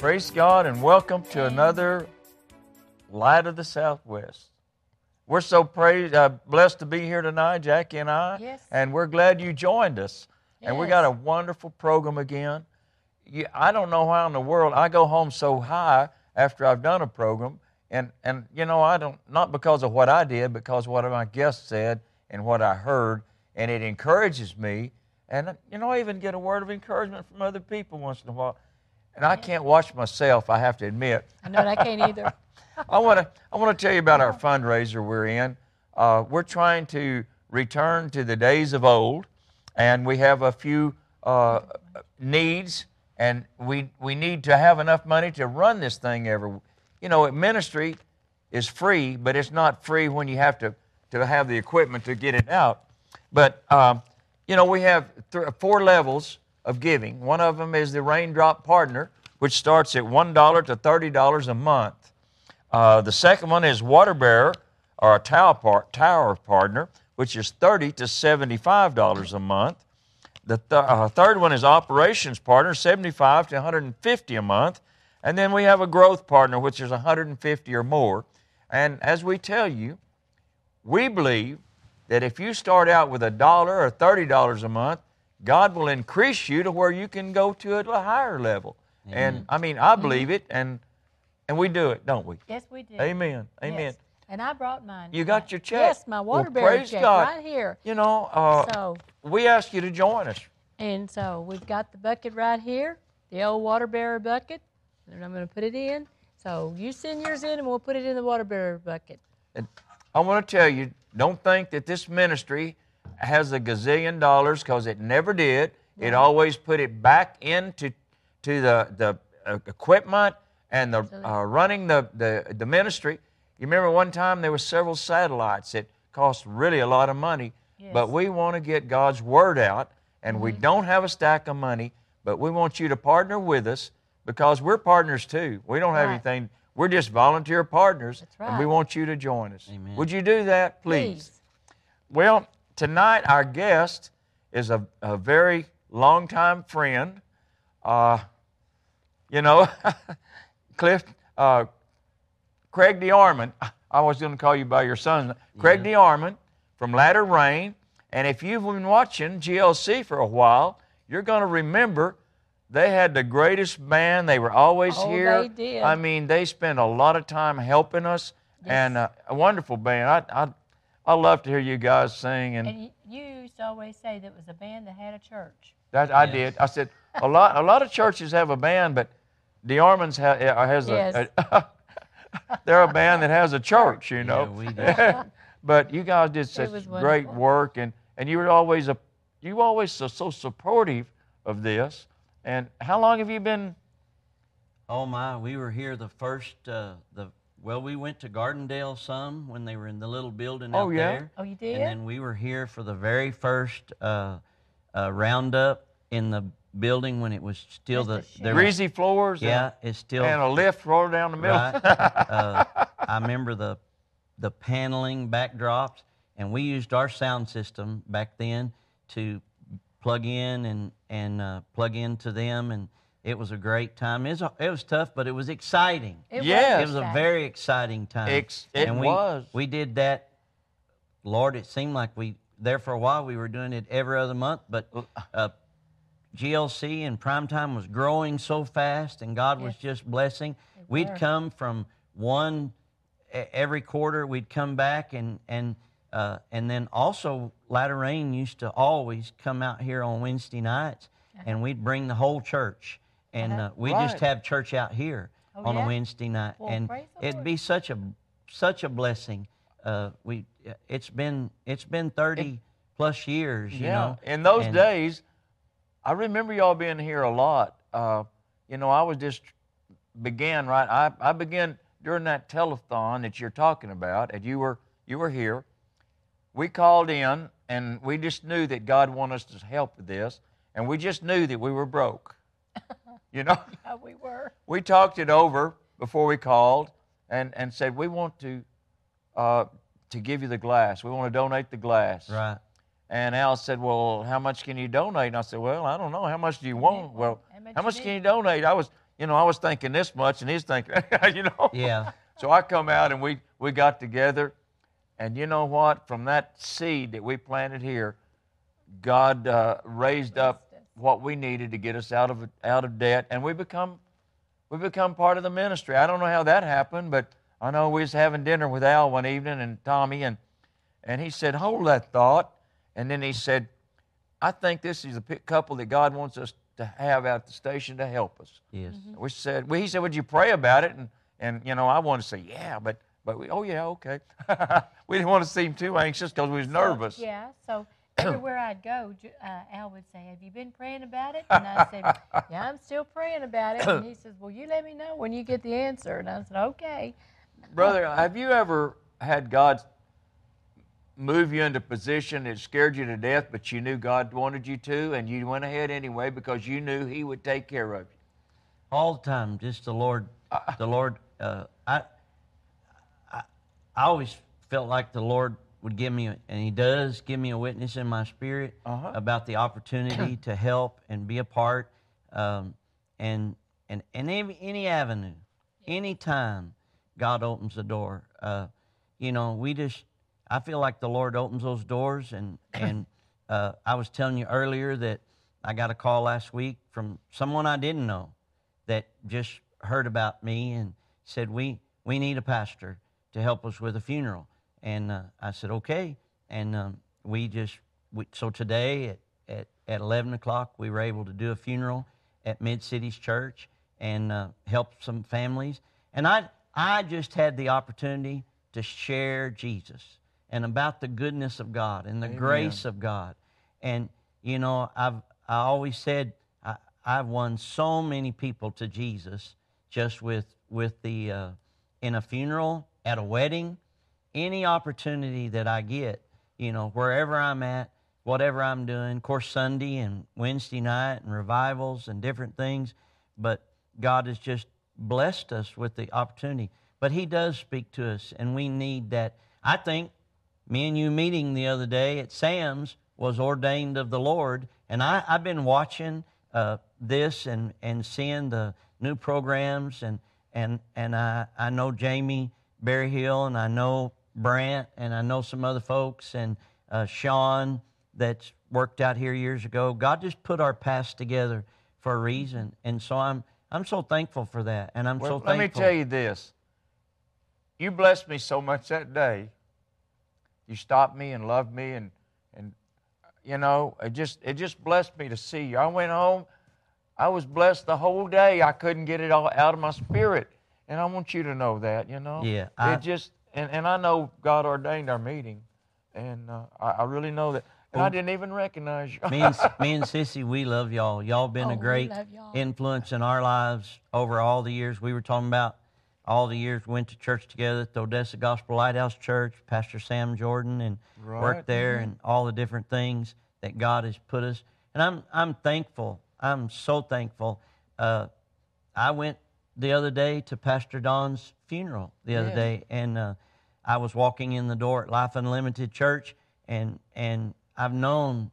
Praise God and welcome to another Light of the Southwest. We're so praised, uh, blessed to be here tonight, Jackie and I. Yes. And we're glad you joined us. And we got a wonderful program again. You, I don't know how in the world I go home so high after I've done a program. And, and you know, I don't, not because of what I did, because what my guests said and what I heard. And it encourages me. And, you know, I even get a word of encouragement from other people once in a while. And I can't watch myself, I have to admit. I know I can't either. I want to I want to tell you about our fundraiser we're in. Uh, we're trying to return to the days of old, and we have a few uh, needs, and we we need to have enough money to run this thing every. You know, ministry is free, but it's not free when you have to to have the equipment to get it out. But um, you know, we have th- four levels of giving. One of them is the Raindrop Partner, which starts at one dollar to thirty dollars a month. Uh, the second one is water bearer or a tower, tower partner, which is $30 to seventy-five dollars a month. The th- uh, third one is operations partner, seventy-five to one hundred and fifty a month, and then we have a growth partner, which is one hundred and fifty or more. And as we tell you, we believe that if you start out with a dollar or thirty dollars a month, God will increase you to where you can go to a higher level. And I mean, I believe it, and and we do it, don't we? Yes, we did. Amen. Amen. Yes. And I brought mine. You got your check. Yes, my water well, bearer praise check God. right here. You know, uh, So, we ask you to join us. and so we've got the bucket right here, the old water bearer bucket, and I'm going to put it in. So you send yours in, and we'll put it in the water bearer bucket. And I want to tell you, don't think that this ministry has a gazillion dollars because it never did. It always put it back into to the the uh, equipment and the uh, running the, the the ministry. You remember one time there were several satellites that cost really a lot of money, but we want to get God's word out, and we don't have a stack of money, but we want you to partner with us because we're partners too. We don't have Right. anything. We're just volunteer partners, That's and we want you to join us. Amen. Would you do that, please? Please. Well, tonight our guest is a, a very longtime friend. Uh, you know, Cliff, uh, Craig DeArmond. I was going to call you by your son. Craig DeArmond from Latter Rain. And if you've been watching GLC for a while, you're going to remember they had the greatest band. They were always Oh, here. they did. I mean, they spent a lot of time helping us, and uh, a wonderful band. I, I, I love to hear you guys sing, and And you used to always say that it was a band that had a church. that I Yes. did. I said a lot. A lot of churches have a band, but the Armands ha, uh, has Yes. a. they're a band that has a church, you know. we do. but you guys did such great work, and and you were always a, you were always so, so supportive of this. And how long have you been? Oh my, we were here the first uh, the well, we went to Gardendale some when they were in the little building Oh, out yeah? there. Oh, you did? And then we were here for the very first uh, uh, roundup in the building when it was still the Just a Greasy floors, Yeah, it's still and, and a lift rolling down the middle. right. uh, I remember the the paneling backdrops, and we used our sound system back then to plug in and and uh, plug into them, and it was a great time. It was, a- it was tough, but it was exciting. It Yes. It was a very exciting time. Ex- it and we, was. We did that. Lord, it seemed like we there for a while. We were doing it every other month, but uh, GLC and primetime was growing so fast, and God was just blessing. We'd were. come from one every quarter. We'd come back, and and uh, and then also Latter Rain used to always come out here on Wednesday nights, and we'd bring the whole church, and Uh-huh. uh, we Right. just have church out here Oh, on yeah? a Wednesday night, Well, and it'd Lord. be such a such a blessing. Uh, we it's been it's been thirty plus years, you yeah. know. In those and- days, I remember y'all being here a lot. Uh, you know, I was just began right. I, I began during that telethon that you're talking about, and you were you were here. We called in, and we just knew that God wanted us to help with this, and we just knew that we were broke. you know, Yeah, we were. we talked it over before we called, and and said we want to uh, to give you the glass. We want to donate the glass. Right. And Al said, Well, how much can you donate? And I said, Well, I don't know. How much do you want? Well, How much how much need? can you donate? I was, you know, I was thinking this much, and he's thinking, you know. Yeah. So I come out and we, we got together, and you know what? From that seed that we planted here, God uh, raised up us. What we needed to get us out of out of debt, and we become we become part of the ministry. I don't know how that happened, but I know we was having dinner with Al one evening and Tommy, and and he said, "Hold that thought," and then he said, "I think this is a couple that God wants us to have at the station to help us." Yes. Mm-hmm. We said, well, he said, would you pray about it? And, and you know, I wanted to say, yeah, but, but we, oh, yeah, okay. we didn't want to seem too anxious because we was So, nervous. yeah. So everywhere I'd go, uh, Al would say, "Have you been praying about it?" And I said, "Yeah, I'm still praying about it." And he says, "Well, you let me know when you get the answer." And I said, "Okay." Brother, have you ever had God move you into position that scared you to death, but you knew God wanted you to, and you went ahead anyway because you knew He would take care of you? all the time just the lord the lord uh, I, I i always felt like the lord would give me and he does give me a witness in my spirit Uh-huh. about the opportunity to help and be a part um, and and and any, any avenue any time god opens the door. Uh, you know we just i feel like the lord opens those doors and and uh, i was telling you earlier that i got a call last week from someone i didn't know that just heard about me and said we we need a pastor to help us with a funeral and uh, i said okay. And um, we just we, so today at, at, at 11 o'clock we were able to do a funeral at mid cities church and uh, help some families. And i i just had the opportunity to share jesus and about the goodness of god and the grace of god. And you know i've i always said I, I've won so many people to Jesus just with with the uh, in a funeral, at a wedding, any opportunity that I get, you know, wherever I'm at, whatever I'm doing. Of course, Sunday and Wednesday night and revivals and different things, but God has just blessed us with the opportunity. But He does speak to us, and we need that. I think me and you meeting the other day at Sam's was ordained of the Lord, and I, I've been watching uh, this and, and seeing the new programs, and and and I, I know Jamie Berryhill, and I know Brant, and I know some other folks, and uh, Sean that's worked out here years ago. God just put our paths together for a reason, and so I'm I'm so thankful for that, and I'm Well, so thankful. let me tell you this. You blessed me so much that day. You stopped me and loved me, and and you know it just it just blessed me to see you. I went home. I was blessed the whole day. I couldn't get it all out of my spirit, and I want you to know that. You know. Yeah, I- it just and and I know God ordained our meeting, and uh, I, I really know that. And I didn't even recognize you. me and me and Sissy, we love y'all. Y'all been Oh, a great influence in our lives over all the years. We were talking about all the years we went to church together at the Odessa Gospel Lighthouse Church, Pastor Sam Jordan, and Right. worked there, Mm-hmm. and all the different things that God has put us. And I'm I'm thankful. I'm so thankful. Uh, I went the other day to Pastor Don's funeral the other day, and uh, I was walking in the door at Life Unlimited Church, and and I've known,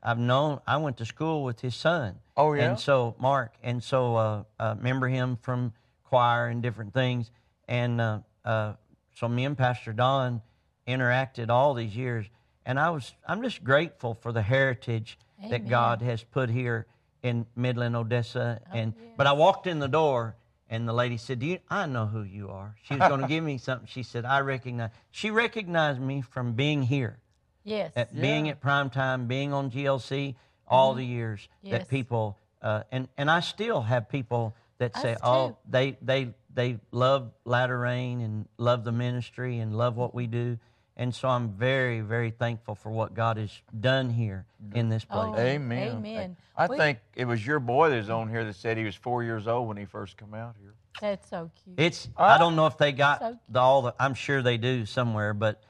I've known. I went to school with his son. Oh, yeah? And so Mark, and so uh, uh, remember him from choir and different things, and uh, uh, so me and Pastor Don interacted all these years, and I was I'm just grateful for the heritage that God has put here in Midland, Odessa, and yes. but I walked in the door. And the lady said, "Do you? I know who you are." She was going to give me something. She said, "I recognize." She recognized me from being here, Yes. at being at prime time, being on GLC all the years Yes. that people uh, and and I still have people that say, Us "Oh, too. they they they love Latter Rain and love the ministry and love what we do." And so I'm very very thankful for what God has done here in this oh, place. Oh, Amen. Amen. I We- think it was your boy that was on here that said he was four years old when he first come out here. That's so cute. It's I don't know if they got So- the, all the I'm sure they do somewhere, but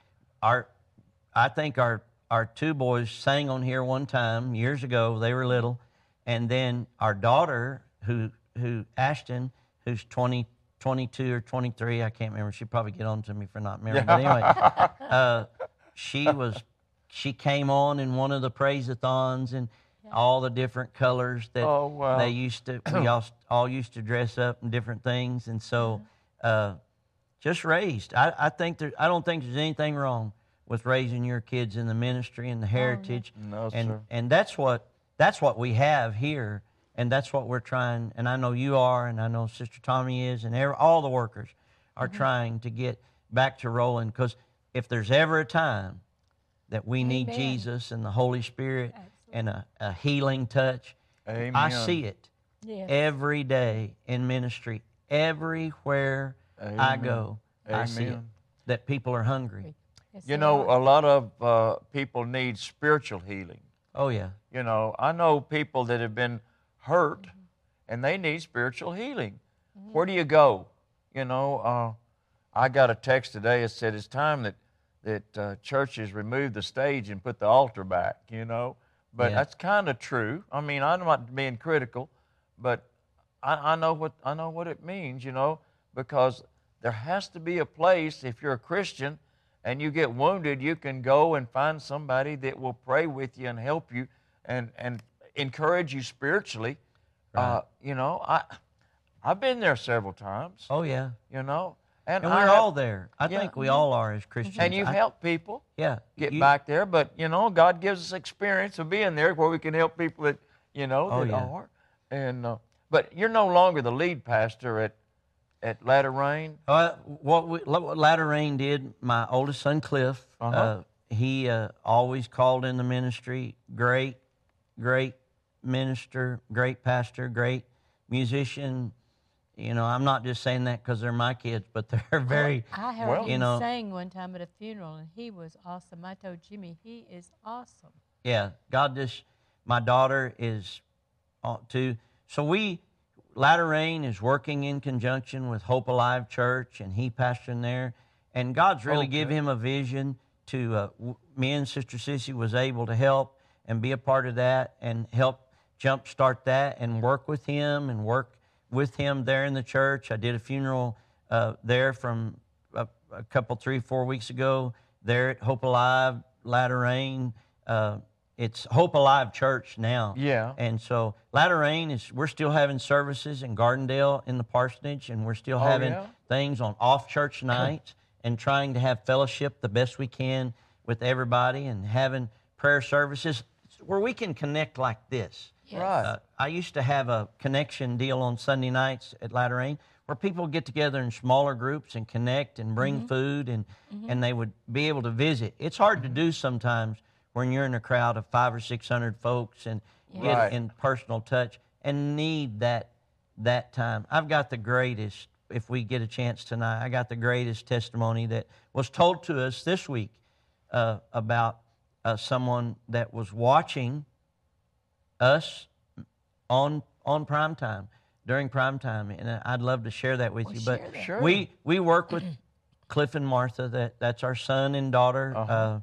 our I think our our two boys sang on here one time years ago. They were little, and then our daughter who who Ashton, who's 20, 22 or 23, I can't remember. She'd probably get on to me for not remembering. But anyway, uh, she was she came on in one of the praise-a-thons and all the different colors that Oh, wow. they used to. We all all used to dress up in different things, and so uh, just raised. I, I think there. I don't think there's anything wrong with raising your kids in the ministry and the heritage. No, and sir. and that's what that's what we have here, and that's what we're trying. And I know you are, and I know Sister Tommy is, and all the workers are trying to get back to rolling. Because if there's ever a time that we need Jesus and the Holy Spirit and a, a healing touch, I see it Yes. every day in ministry, everywhere I Amen. go. I see it that people are hungry. Yes, You know, are. a lot of uh, people need spiritual healing. Oh yeah, You know, I know people that have been hurt and they need spiritual healing. Where do you go? You know, uh, I got a text today that said it's time that, that uh, churches remove the stage and put the altar back, you know. But Yeah. that's kind of true. I mean, I'm not being critical, but I, I, know what, I know what it means, you know, because there has to be a place, if you're a Christian and you get wounded, you can go and find somebody that will pray with you and help you and, and encourage you spiritually. Uh, you know, I, I've been there several times, oh yeah, you know, and, and we're have- all there. I Yeah. think we all are as Christians. and you've I- helped people yeah get you- back there, but you know, God gives us experience of being there where we can help people that you know Oh, that yeah. are. And uh, but you're no longer the lead pastor at at Latter Rain. Uh, what, we, what Latter Rain did, my oldest son Cliff, uh Uh-huh. he uh, always called in the ministry. Great, great minister, great pastor, great musician. You know, I'm not just saying that because they're my kids, but they're very. I heard Well- him You know- sing one time at a funeral, and he was awesome. I told Jimmy he is awesome. Yeah, God just. My daughter is, uh, too. So we, Latter Rain is working in conjunction with Hope Alive Church, and he pastoring there. And God's really give him a vision to. Uh, w- me and Sister Sissy was able to help and be a part of that and help jumpstart that and work with him and work with him there in the church. I did a funeral uh, there from a, a couple, three, four weeks ago there at Hope Alive, Latter Rain. Uh, it's Hope Alive Church now. Yeah. And so Latter Rain is, we're still having services in Gardendale in the parsonage, and we're still Oh, having yeah? things on off church nights and trying to have fellowship the best we can with everybody and having prayer services where we can connect like this. Yes. Right. Uh, I used to have a connection deal on Sunday nights at Latter Rain where people get together in smaller groups and connect and bring Mm-hmm. food and, and they would be able to visit. It's hard to do sometimes when you're in a crowd of five or six hundred folks and get Right. in personal touch and need that that time. I've got the greatest, if we get a chance tonight, I got the greatest testimony that was told to us this week uh, about uh, someone that was watching us on on prime time during prime time, and I'd love to share that with Well, you. But. Sure. we we work with Cliff and Martha. That that's our son and daughter. Uh-huh. Uh,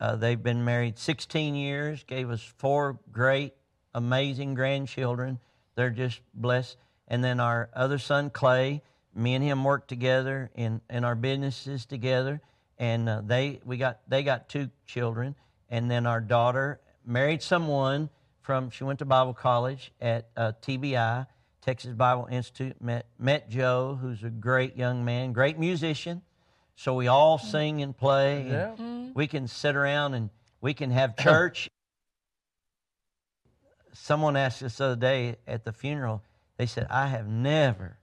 uh, they've been married 16 years. Gave us four great, amazing grandchildren. They're just blessed. And then our other son Clay, me and him work together in in our businesses together. And uh, they we got they got two children. And then our daughter married someone from she went to Bible college at uh, TBI, Texas Bible Institute. Met met Joe, who's a great young man, great musician. So we all sing and play. and Yeah. Mm-hmm. We can sit around and we can have church. Someone asked us the other day at the funeral. They said, "I have never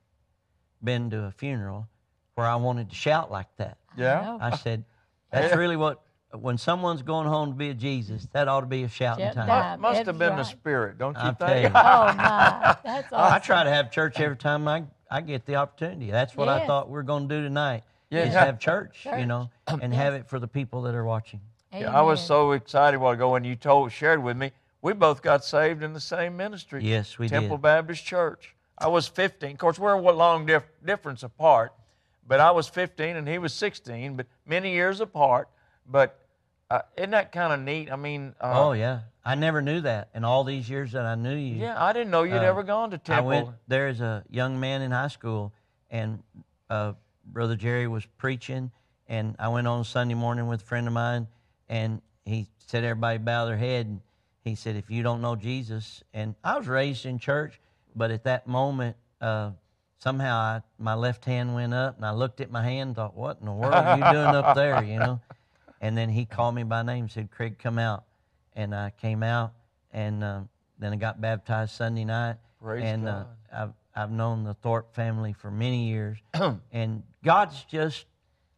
been to a funeral where I wanted to shout like that." Yeah. know. I said, "That's really what." When someone's going home to be a Jesus, that ought to be a shouting time. time. Must That's have been the spirit, don't you I'll think? you. Oh my, that's awesome. I try to have church every time I, I get the opportunity. That's what I thought we are going to do tonight. Yeah. Is have church, you know, and have it for the people that are watching. Yeah, I was so excited a while ago when you told shared with me. We both got saved in the same ministry. Yes, we Temple did. Baptist Church. I was 15. Of course, we're a long dif- difference apart, but I was 15 and he was 16, but many years apart. But uh, isn't that kind of neat? I mean, uh, Oh yeah, I never knew that. In all these years that I knew you, yeah, I didn't know you'd Uh, ever gone to I Temple. went. There's a young man in high school, and uh, Brother Jerry was preaching, and I went on Sunday morning with a friend of mine, and he said everybody bow their head, and he said, if you don't know Jesus, and I was raised in church, but at that moment, uh, somehow I, my left hand went up, and I looked at my hand and thought, what in the world are you doing up there, you know? And then he called me by name, said, Craig, come out. And I came out, and uh, then I got baptized Sunday night. Praise and Uh, I've, I've known the Thorpe family for many years. and God's just,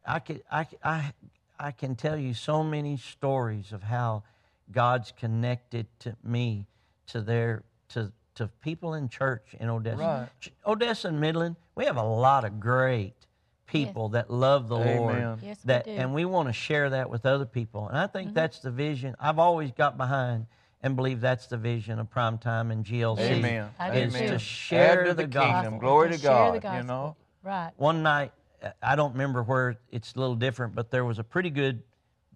I, could, I, I, I can tell you so many stories of how God's connected to me, to their, to, to people in church in Odessa. Right. Odessa and Midland, we have a lot of great people that love the Lord. Amen. Yes, we that, do. And we want to share that with other people. And I think mm-hmm. that's the vision I've always got behind and believe that's the vision of Primetime and GLC. Amen. Is too. to share to the, the, gospel. Glory to To share the God. You know. Right. One night, I don't remember where it's a little different, but there was a pretty good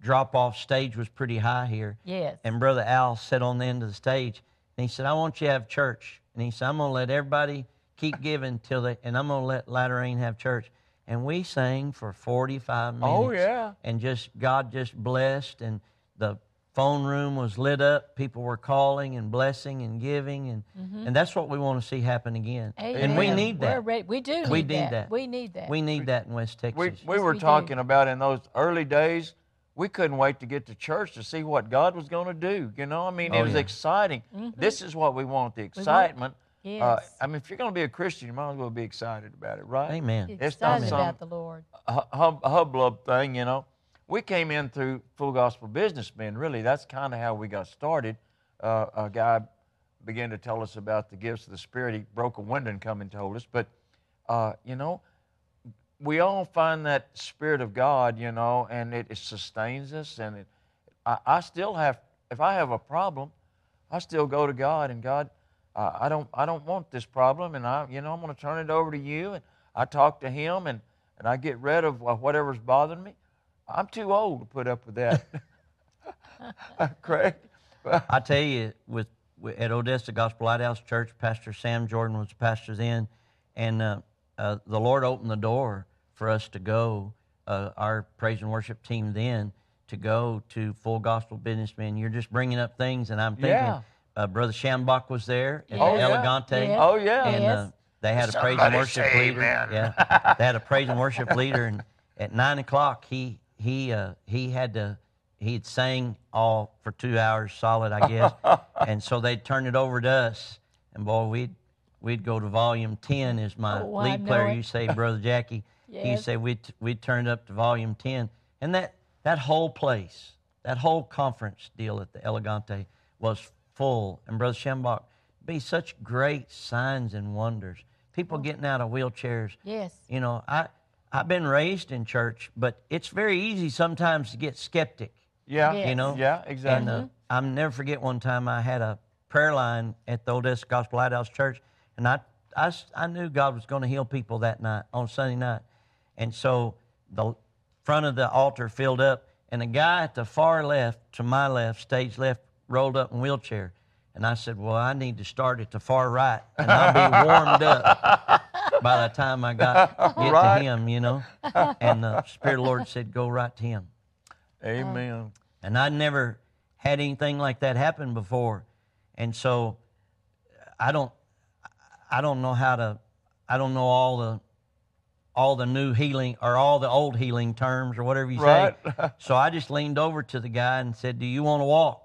drop off. Stage was pretty high here. Yes. And Brother Al sat on the end of the stage and he said, I want you to have church. And he said, I'm going to let everybody keep giving till they, and I'm going to let Latter have church. And we sang for 45 minutes. Oh, yeah. And just, God just blessed. And the phone room was lit up. People were calling and blessing and giving. And, and that's what we want to see happen again. And we Amen. need We're that. ready. We do need, We need that. We need that. We need that in West Texas. We, we Yes, were we do. talking about in those early days, we couldn't wait to get to church to see what God was going to do. You know, I mean, Oh, it was yeah. exciting. Mm-hmm. This is what we want the excitement. Uh, Yes. I mean, if you're going to be a Christian, you might as well be excited about it, right? Amen. It's not Excited some- about the Lord. hu- hub, hublub thing, you know. We came in through Full Gospel Businessmen, really. That's kind of how we got started. Uh, a guy began to tell us about the gifts of the Spirit. He broke a window and come and told us. But, uh, you know, we all find that Spirit of God, you know, and it, it sustains us. And it, I, I still have, if I have a problem, I still go to God and God, uh, I don't, I don't want this problem, and I, you know, I'm going to turn it over to you. And I talk to Him, and and I get rid of uh, whatever's bothering me. I'm too old to put up with that. Craig, I tell you, with, with at Odessa Gospel Lighthouse Church, Pastor Sam Jordan was the pastor then, and uh, uh, the Lord opened the door for us to go. Uh, our praise and worship team then to go to Full Gospel Businessmen. You're just bringing up things, and I'm thinking, Yeah. Uh, Brother Schambach was there at Oh, yeah. Elegante. Yes. Oh, yeah. and Yes. uh, they had a praise and worship say leader. amen. Yeah, they had a praise and worship leader, and at nine o'clock he he uh, he had to he'd sang all for two hours solid, I guess, and so they turned it over to us, and boy, we'd we'd go to volume ten as my Oh, I lead player. You say, brother Jackie, you Yes. say we we turned up to volume ten, and that that whole place, that whole conference deal at the Elegante was full, and brother Schambach be such great signs and wonders. People getting out of wheelchairs. Yes. You know, I I've been raised in church, but it's very easy sometimes to get skeptic. yeah, Yes. You know, yeah, And exactly. uh, I'll never forget one time I had a prayer line at the Odessa Gospel Lighthouse Church, and I, I, I knew God was going to heal people that night on Sunday night, and so the front of the altar filled up, and a guy at the far left, to my left, stage left, rolled up in wheelchair. And I said, Well, I need to start at the far right, and I'll be warmed up by the time I got get Right. to him, you know. And the Spirit of the Lord said, Go right to him. Amen. And I'd never had anything like that happen before. And so I don't I don't know how to I don't know all the all the new healing or all the old healing terms or whatever you say. So I just leaned over to the guy and said, "Do you want to walk?"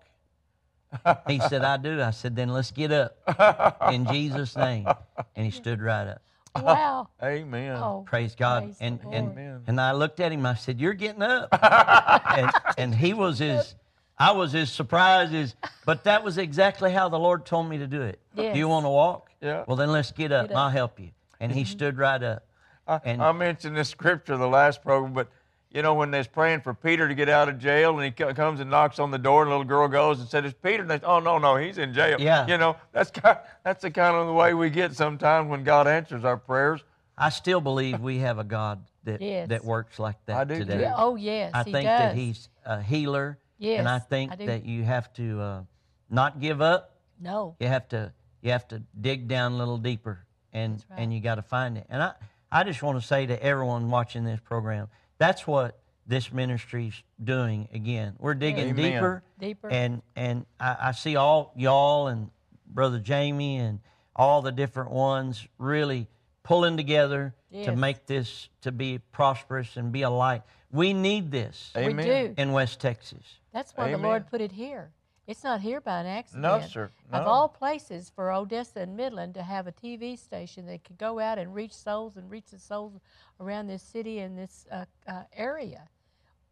He said, "I do." I said, "Then let's get up in Jesus name." And he stood right up. Wow. Amen. Oh, Praise God. praise and and Amen. and I looked at him. I said, "You're getting up." and and he was as I was as surprised as. But that was exactly how the Lord told me to do it. Do you want to walk? Yeah. Well, then let's get up. Get and I'll help you. And he mm-hmm. stood right up. I, And- I mentioned this scripture the last program, but you know when they're praying for Peter to get out of jail, and he comes and knocks on the door, and a little girl goes and said, "It's Peter." And they, say, oh no, no, he's in jail. Yeah. You know that's kind, that's the kind of the way we get sometimes when God answers our prayers. I still believe we have a God that Yes. that works like that I do today. too. Yeah, oh, yes. I he think does. that he's a healer. Yes, And I think I that you have to uh, not give up. No. You have to you have to dig down a little deeper, and right. and you got to find it. And I I just want to say to everyone watching this program, that's what this ministry's doing again. We're digging Amen. deeper, Deeper. and and I, I see all y'all and brother Jamie and all the different ones really pulling together to make this to be prosperous and be a light. We need this we Amen. do. in West Texas. That's why the Lord put it here. It's not here by an accident. No, sir. Of all places for Odessa and Midland to have a TV station that could go out and reach souls and reach the souls around this city and this uh, uh, area,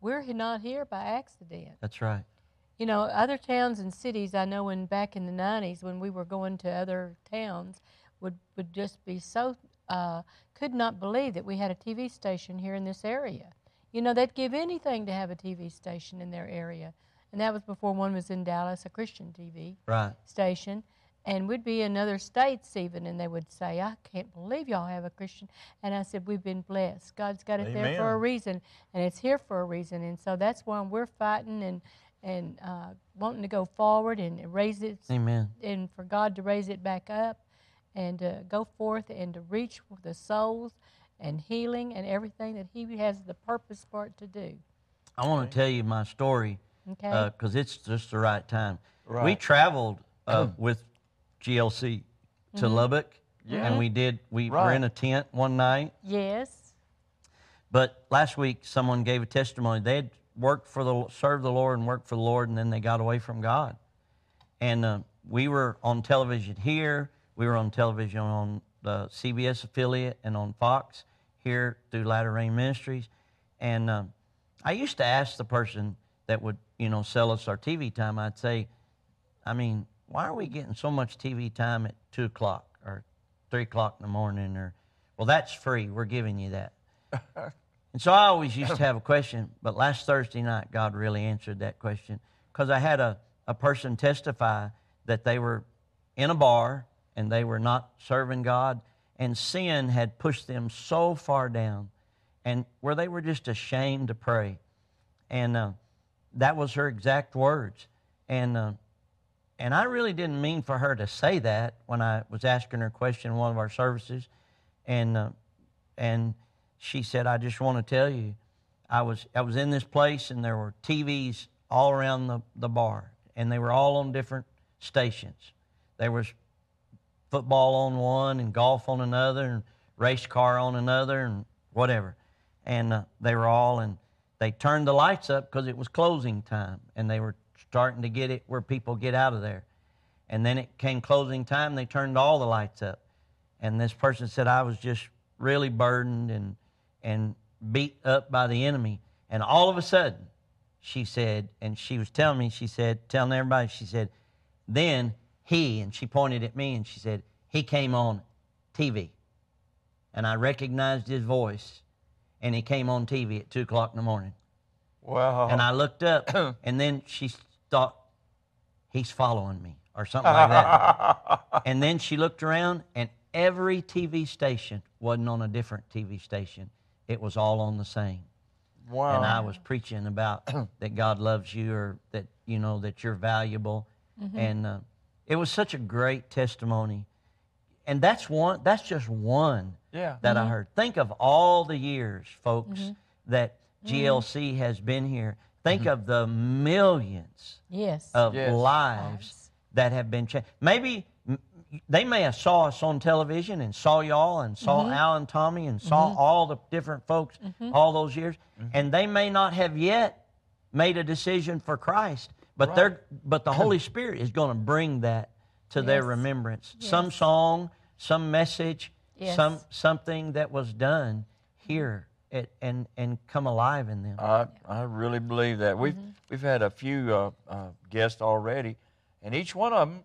we're not here by accident. That's right. You know, other towns and cities, I know when back in the 90s when we were going to other towns, would, would just be so, uh, could not believe that we had a TV station here in this area. You know, they'd give anything to have a TV station in their area. And that was before one was in Dallas, a Christian TV Right. station. And we'd be in other states even, and they would say, I can't believe y'all have a Christian. And I said, We've been blessed. God's got it there for a reason, and it's here for a reason. And so that's why we're fighting and, and uh, wanting to go forward and raise it, Amen. and for God to raise it back up and to go forth and to reach the souls and healing and everything that He has the purpose for it to do. I want to tell you my story Okay? because it's just the right time. We traveled uh, with GLC to Lubbock, Yeah. and we did. We were in a tent one night. yes. But last week, someone gave a testimony. They had worked for the served the Lord and worked for the Lord, and then they got away from God. And uh, we were on television here. We were on television on the CBS affiliate and on Fox here through Latter Rain Ministries. And um, I used to ask the person that would, you know, sell us our TV time. I'd say, I mean, why are we getting so much TV time at two o'clock or three o'clock in the morning? Or, well, that's free. We're giving you that. And so I always used to have a question, but last Thursday night, God really answered that question because I had a, a person testify that they were in a bar and they were not serving God, and sin had pushed them so far down, and where they were just ashamed to pray. And uh, that was her exact words. And, uh, and I really didn't mean for her to say that when I was asking her a question in one of our services. And, uh, and she said, I just want to tell you, I was, I was in this place and there were TVs all around the, the bar, and they were all on different stations. There was football on one and golf on another and race car on another and whatever. And uh, they were all, and they turned the lights up because it was closing time and they were starting to get it where people get out of there. And then it came closing time, they turned all the lights up. And this person said, I was just really burdened and, and beat up by the enemy. And all of a sudden, she said, and she was telling me, she said, telling everybody, she said, then he, and she pointed at me and she said, he came on TV. And I recognized his voice, and he came on TV at 2 o'clock in the morning. Wow. And I looked up, and then she thought, he's following me, or something like that. and then she looked around, and every TV station wasn't on a different TV station, it was all on the same. wow. And I was preaching about that God loves you, or that, you know, that you're valuable. And uh, it was such a great testimony. And that's one, that's just one yeah. that I heard. Think of all the years, folks, mm-hmm. that mm-hmm. GLC has been here. Think mm-hmm. of the millions Yes. of Yes. lives that have been changed. Maybe m- they may have saw us on television and saw y'all and saw Al and Tommy and saw all the different folks all those years, and they may not have yet made a decision for Christ, but they're but the Holy Spirit is going to bring that to their Yes. remembrance. Some song, some message, Yes. some something that was done here at, and and come alive in them. I, I really believe that. We've, Mm-hmm. we've had a few uh, uh, guests already, and each one of them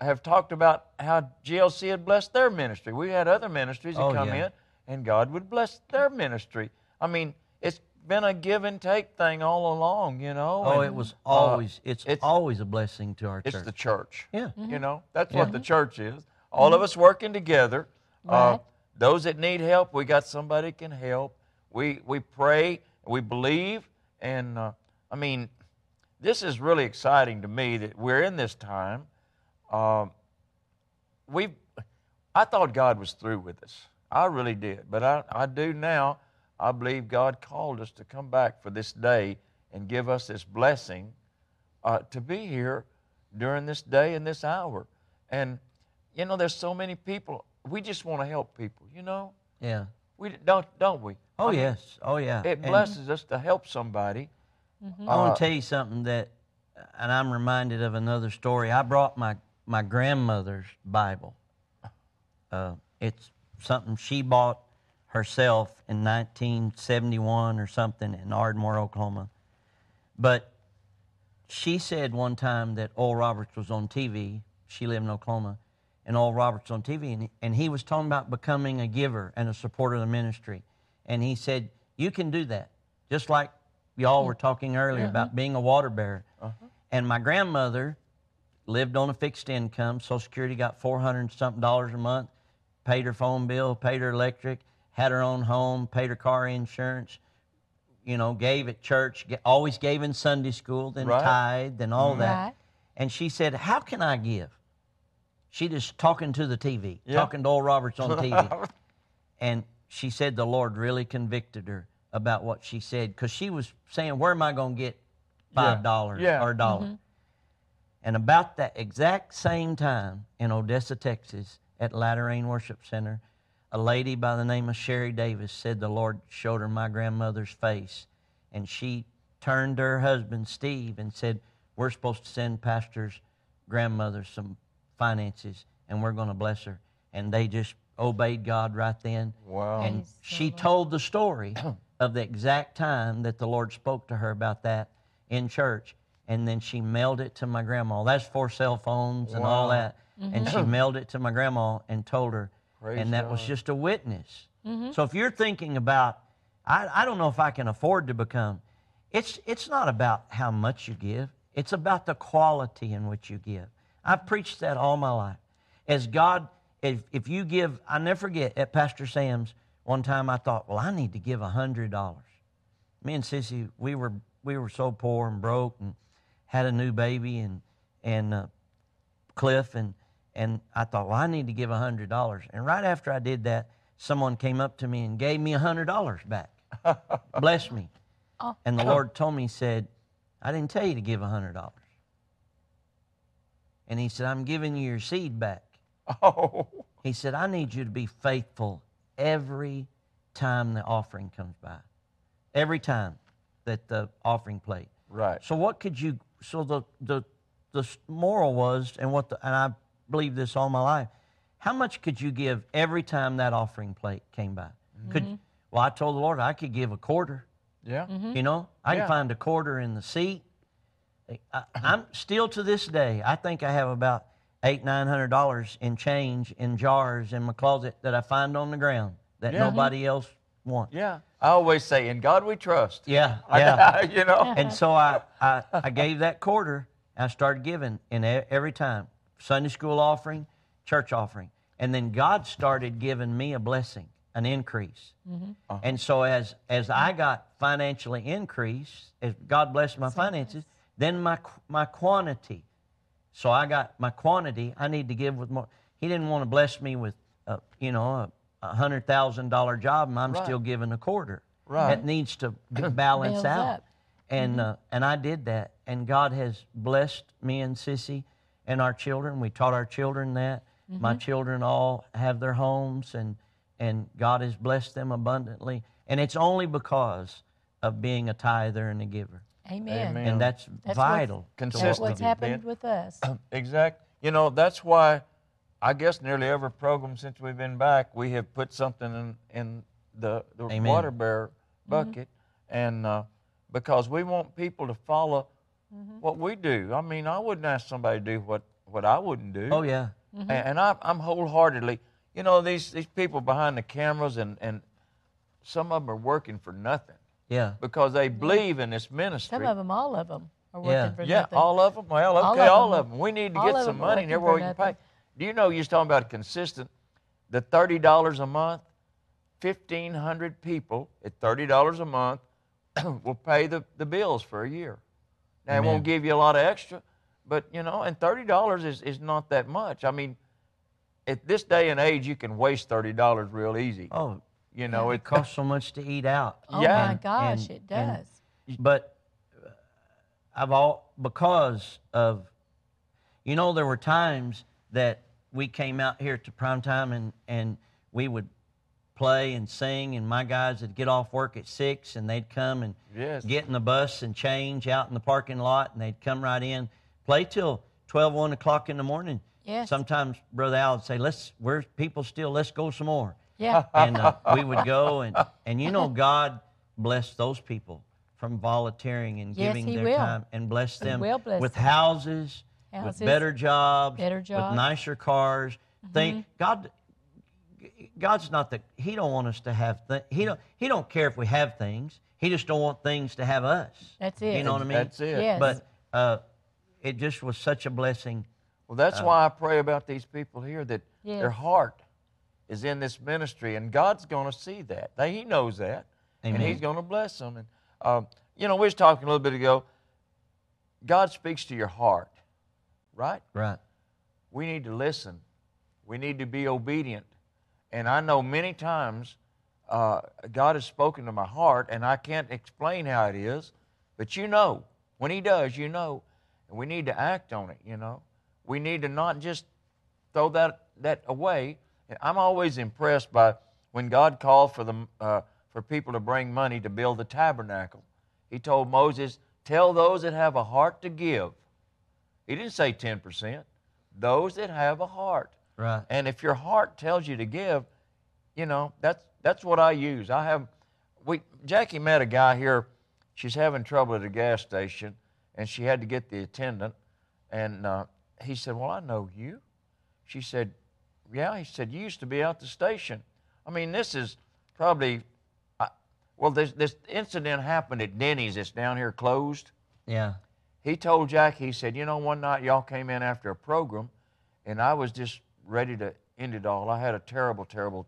have talked about how GLC had blessed their ministry. We had other ministries that Oh, come yeah. in, and God would bless their ministry. I mean, it's been a give and take thing all along, you know. Oh, and, it was uh, always it's, it's- always a blessing to our it's church. It's the church. yeah. You know, that's Yeah. what the church is. All of us working together. Uh, those that need help, we got somebody can help. We we pray, we believe, and uh, I mean, this is really exciting to me that we're in this time. Um, we, I thought God was through with us. I really did, but I, I do now. I believe God called us to come back for this day and give us this blessing uh, to be here during this day and this hour. And, you know, there's so many people. We just want to help people, you know? Yeah. We don't, don't we? Oh I mean, yes. Oh yeah. It And blesses us to help somebody. Mm-hmm. I want Uh, to tell you something that, and I'm reminded of another story. I brought my my grandmother's Bible. Uh, it's something she bought herself in 1971 or something in Ardmore, Oklahoma. But she said one time that Oral Roberts was on TV. She lived in Oklahoma, and Oral Roberts on TV, and, and he was talking about becoming a giver and a supporter of the ministry. And he said, You can do that, just like y'all were talking earlier about being a water bearer. Uh-huh. And my grandmother lived on a fixed income. Social Security got 400 and something dollars a month, paid her phone bill, paid her electric, had her own home, paid her car insurance, you know, gave at church, always gave in Sunday school, then Right. tithed and all that. Right. And she said, How can I give? She just talking to the TV, Yeah. talking to Oral Roberts on TV. and she said the Lord really convicted her about what she said because she was saying, Where am I going to get $5 Yeah. or a dollar? Mm-hmm. And about that exact same time in Odessa, Texas, at Latter Rain Worship Center, a lady by the name of Sherry Davis said the Lord showed her my grandmother's face. And she turned to her husband, Steve, and said, We're supposed to send Pastor's grandmother some finances, and we're going to bless her. And they just obeyed God right then. Wow. And Praise she Lord. told the story of the exact time that the Lord spoke to her about that in church. And then she mailed it to my grandma. That's for cell phones and all Wow. that. And she mm-hmm. mailed it to my grandma and told her. Praise and that was just a witness. Mm-hmm. So if you're thinking about, I, I don't know if I can afford to become, it's, it's not about how much you give, it's about the quality in which you give. I've preached that all my life. As God, if, if you give, I never forget at Pastor Sam's, one time I thought, well, I need to give $100. Me and Sissy, we were, we were so poor and broke and had a new baby and, and uh, Cliff, and, and I thought, well, I need to give $100. And right after I did that, someone came up to me and gave me $100 back. Bless me. Oh. And the Lord told me, He said, I didn't tell you to give $100. And He said, I'm giving you your seed back. oh, He said, I need you to be faithful every time the offering comes by. Every time that the offering plate. right. So what could you? So the the the moral was, and what the, and I believe this all my life. How much could you give every time that offering plate came by? Mm-hmm. Could well, I told the Lord I could give a quarter. Yeah. You know, I Yeah. can find a quarter in the seat. I, I'm still to this day. I think I have about eight nine hundred dollars in change in jars in my closet that I find on the ground that Yeah. nobody else wants. Yeah. I always say, in God we trust. Yeah, yeah. you know? and so I, I, I gave that quarter. I started giving in e- every time Sunday school offering, church offering, and then God started giving me a blessing, an increase. Uh-huh. And so as as I got financially increased, as God blessed my finances, then my my quantity. So I got my quantity. I need to give with more. He didn't want to bless me with, uh, you know, a, a hundred thousand dollar job, and I'm Right. still giving a quarter. Right. That needs to balance out. up. And uh, and I did that, and God has blessed me and Sissy and our children. We taught our children that. My children all have their homes, and and God has blessed them abundantly. And it's only because of being a tither and a giver, Amen. Amen. and that's, That's vital. to That's what's happened with us. exactly. You know, that's why I guess nearly every program since we've been back, we have put something in, in the, the Amen. water bearer mm-hmm. bucket. And uh, because we want people to follow mm-hmm. what we do. I mean, I wouldn't ask somebody to do what, what I wouldn't do. Oh yeah, mm-hmm. A- And I, I'm wholeheartedly, you know, these, these people behind the cameras, and, and some of them are working for nothing yeah. because they believe in this ministry. Some of them, all of them, are working Yeah. for Yeah, nothing. all of them. Well, All okay, of all them. of them. We need to All get some money and working everywhere we can pay. Do you know you was talking about consistent? The thirty dollars a month, fifteen hundred people at thirty dollars a month will pay the, the bills for a year. Now it won't give you a lot of extra, but you know, and thirty dollars is, is not that much. I mean, at this day and age, you can waste thirty dollars real easy. Oh You know, it it costs so much to eat out. Oh Yeah. my gosh, and- it and- does. but uh, I've all because of you know there were times that we came out here to prime time and and we would play and sing and my guys would get off work at six and they'd come and Yes. get in the bus and change out in the parking lot and they'd come right in play till 12 1 o'clock in the morning Yes. sometimes brother al would say let's where's people still let's go some more yeah. and uh, we would go and and you know God bless those people from volunteering and Yes, giving their will. time and bless He them will bless with them. houses, Houses, with better jobs, better with jobs. Mm-hmm. nicer cars. Think God God's not that he don't want us to have th- he don't he don't care if we have things. He just don't want things to have us. That's it. You know what I mean? That's it. Yes. But uh, it just was such a blessing. Well, that's why I pray about these people here that their heart is in this ministry, and God's going to see that. He knows that, and He's going to bless them. And um, you know, we was talking a little bit ago. God speaks to your heart, right? Right. We need to listen. We need to be obedient. And I know many times uh, God has spoken to my heart, and I can't explain how it is, but you know. When He does, you know. And we need to act on it, you know. We need to not just throw that, that away. I'm always impressed by when God called for, the, uh, for people to bring money to build the tabernacle. He told Moses, Tell those that have a heart to give. He didn't say 10%. Those that have a heart. Right. And if your heart tells you to give, you know, that's that's what I use. I have we Jackie met a guy here, she's having trouble at a gas station, and she had to get the attendant. And uh, he said, Well, I know you. She said, Yeah. He said, You used to be out the station. I mean, this is probably I, well, this this incident happened at Denny's, it's down here closed Yeah. he told Jack, he said, You know, one night y'all came in after a program, and I was just ready to end it all. I had a terrible, terrible.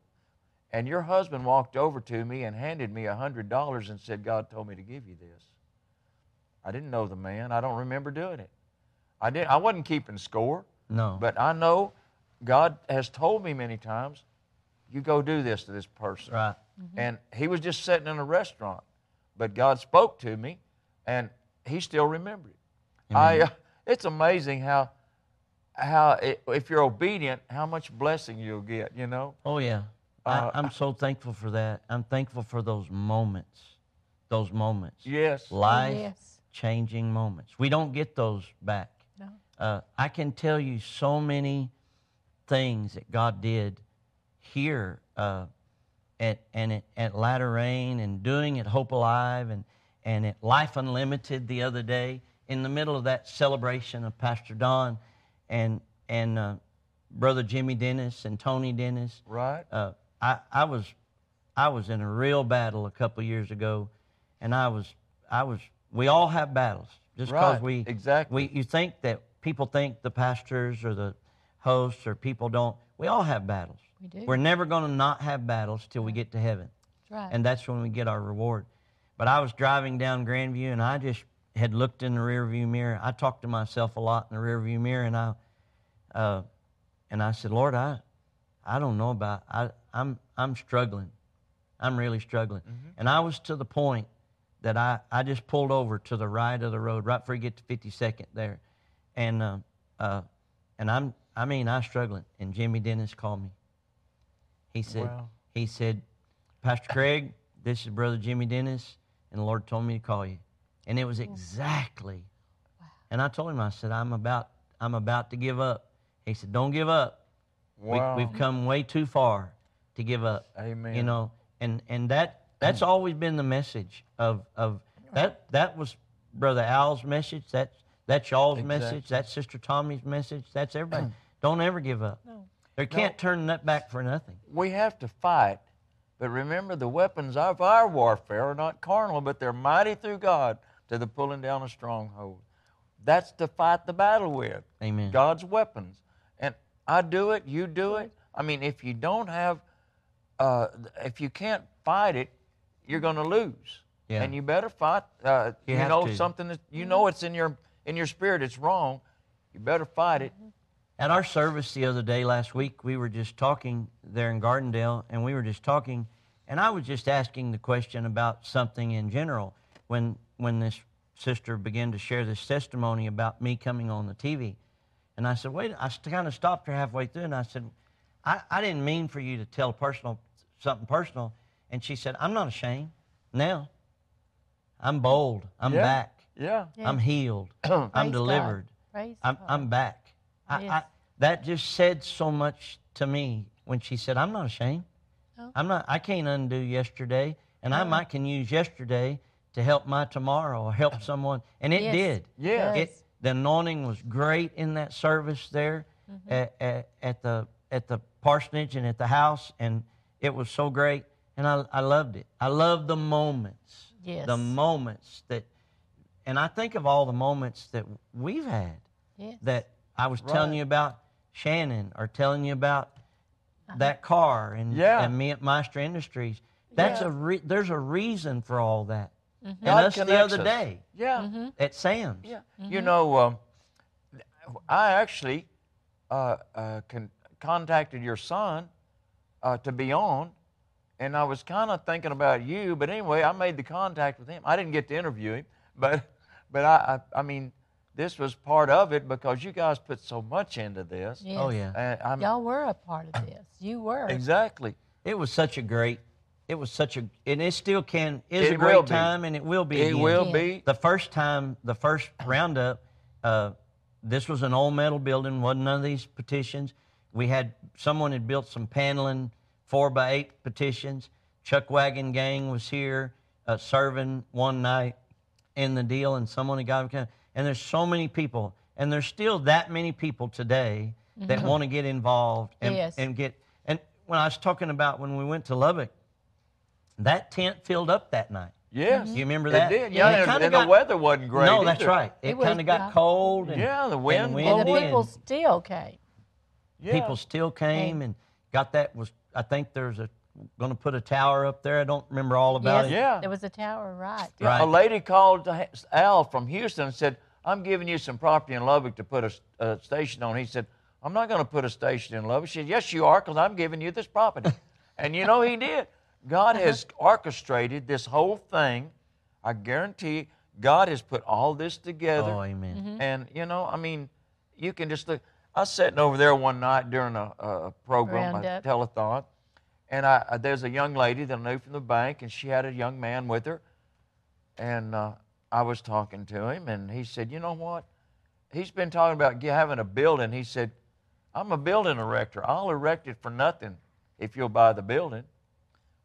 And your husband walked over to me and handed me a $100 and said, God told me to give you this. I didn't know the man. I don't remember doing it. I, didn't, I wasn't keeping score, No. but I know God has told me many times, You go do this to this person. right. And he was just sitting in a restaurant, but God spoke to me, and he still remembered it. I, uh, it's amazing how, how it, if you're obedient, how much blessing you'll get. You know. Oh yeah, Uh, I, I'm so thankful for that. I'm thankful for those moments, those moments, Yes. life yes. changing moments. We don't get those back. No. Uh, I can tell you so many things that God did here uh, at and at, at Latter Rain and doing at Hope Alive and and at Life Unlimited the other day in the middle of that celebration of Pastor Don and and uh, Brother Jimmy Dennis and Tony Dennis. Right. Uh, I, I was I was in a real battle a couple years ago, and I was I was we all have battles just because Right, we exactly. we you think that people think the pastors or the hosts or people don't we all have battles. We do. We're never going to not have battles till we get to heaven, That's right. and that's when we get our reward. But I was driving down Grandview, and I just had looked in the rearview mirror. I talked to myself a lot in the rearview mirror, and I uh, and I said, Lord, I I don't know about I I'm I'm struggling. I'm really struggling. And I was to the point that I, I just pulled over to the right of the road, right before you get to 52nd there. And uh, uh, and I'm I mean I'm struggling. And Jimmy Dennis called me. He said Wow. he said, Pastor Craig, this is Brother Jimmy Dennis, and the Lord told me to call you. And it was exactly. And I told him, I said, I'm about I'm about to give up. He said, Don't give up. Wow. We, we've come way too far to give up. Amen. You know, and and that that's always been the message of of that that was Brother Al's message. That's that's y'all's message. Exactly. That's Sister Tommy's message. That's everybody. Don't ever give up. No. They can't turn that back for nothing. we have to fight. But remember, the weapons of our warfare are not carnal, but they're mighty through God to the pulling down of strongholds. That's to fight the battle with. Amen. God's weapons. And I do it, you do it. I mean, if you don't have, uh, if you can't fight it, you're going to lose. Yeah. And you better fight. Uh, You you have know to. something that you know it's in your in your spirit. It's wrong. You better fight it. At our service the other day, last week, we were just talking there in Gardendale, and we were just talking, And I was just asking the question about something in general when when this sister began to share this testimony about me coming on the TV. And I said, wait, I kind of stopped her halfway through and I said, I, I didn't mean for you to tell personal something personal. And she said, I'm not ashamed now. I'm bold. I'm Yeah. back. Yeah. Yeah. I'm healed. I'm delivered. Praise I'm, I'm back. I, I, that just said so much to me when she said, I'm not ashamed. No. I'm not, I can't undo yesterday, and I Uh-uh. might can use yesterday to help my tomorrow or help someone. And it Yes. did. Yeah. Yes. It, the anointing was great in that service there Mm-hmm. at, at, at the at the parsonage and at the house, and it was so great, and I, I loved it. I love the moments, Yes. the moments that, and I think of all the moments that we've had Yes. that I was telling you about Shannon or telling you about that car and, Yeah. and me at Meister Industries. That's Yeah. a re- there's a reason for all that. And God us the connects other us. day Yeah. Mm-hmm. at Sam's. Yeah. You know, um, I actually uh, uh, con- contacted your son uh, to be on, and I was kind of thinking about you. But anyway, I made the contact with him. I didn't get to interview him, but but I I, I mean, this was part of it because you guys put so much into this. Yes. Oh yeah. And I'm, Y'all were a part of this. You were. exactly. It was such a great. It was such a, and it still can is It a will great be. time, and it will be. It again. will Yeah. be. The first time, the first roundup, uh, this was an old metal building. wasn't none of these petitions. We had someone had built some paneling, four by eight petitions. Chuck Wagon Gang was here uh, serving one night in the deal, and someone had got him. And there's so many people, and there's still that many people today that mm-hmm. want to get involved and, Yes. and get. And when I was talking about when we went to Lubbock, that tent filled up that night. Yes. Mm-hmm. You remember It that? did. And Yeah, it and, kinda and got- the weather wasn't great. no, that's either. right. It, It kind of got dry. cold. And, Yeah, the wind and blew. and the people and still came. Yeah. people still came and got that. Was I think there's a going to put a tower up there. I don't remember all about yes. it. Yeah. There was a tower, right. Right. A lady called Al from Houston and said, I'm giving you some property in Lubbock to put a station on. He said, I'm not going to put a station in Lubbock. She said, Yes, you are, because I'm giving you this property. and you know, he did. God has orchestrated this whole thing. I guarantee God has put all this together. Oh, amen. Mm-hmm. And, you know, I mean, you can just look. I was sitting over there one night during a, a program, a Roundup. telethon, and I, I- there's a young lady that I knew from the bank, and she had a young man with her. And uh, I was talking to him, and he said, You know what? He's been talking about having a building. He said, I'm a building erector. I'll erect it for nothing if you'll buy the building.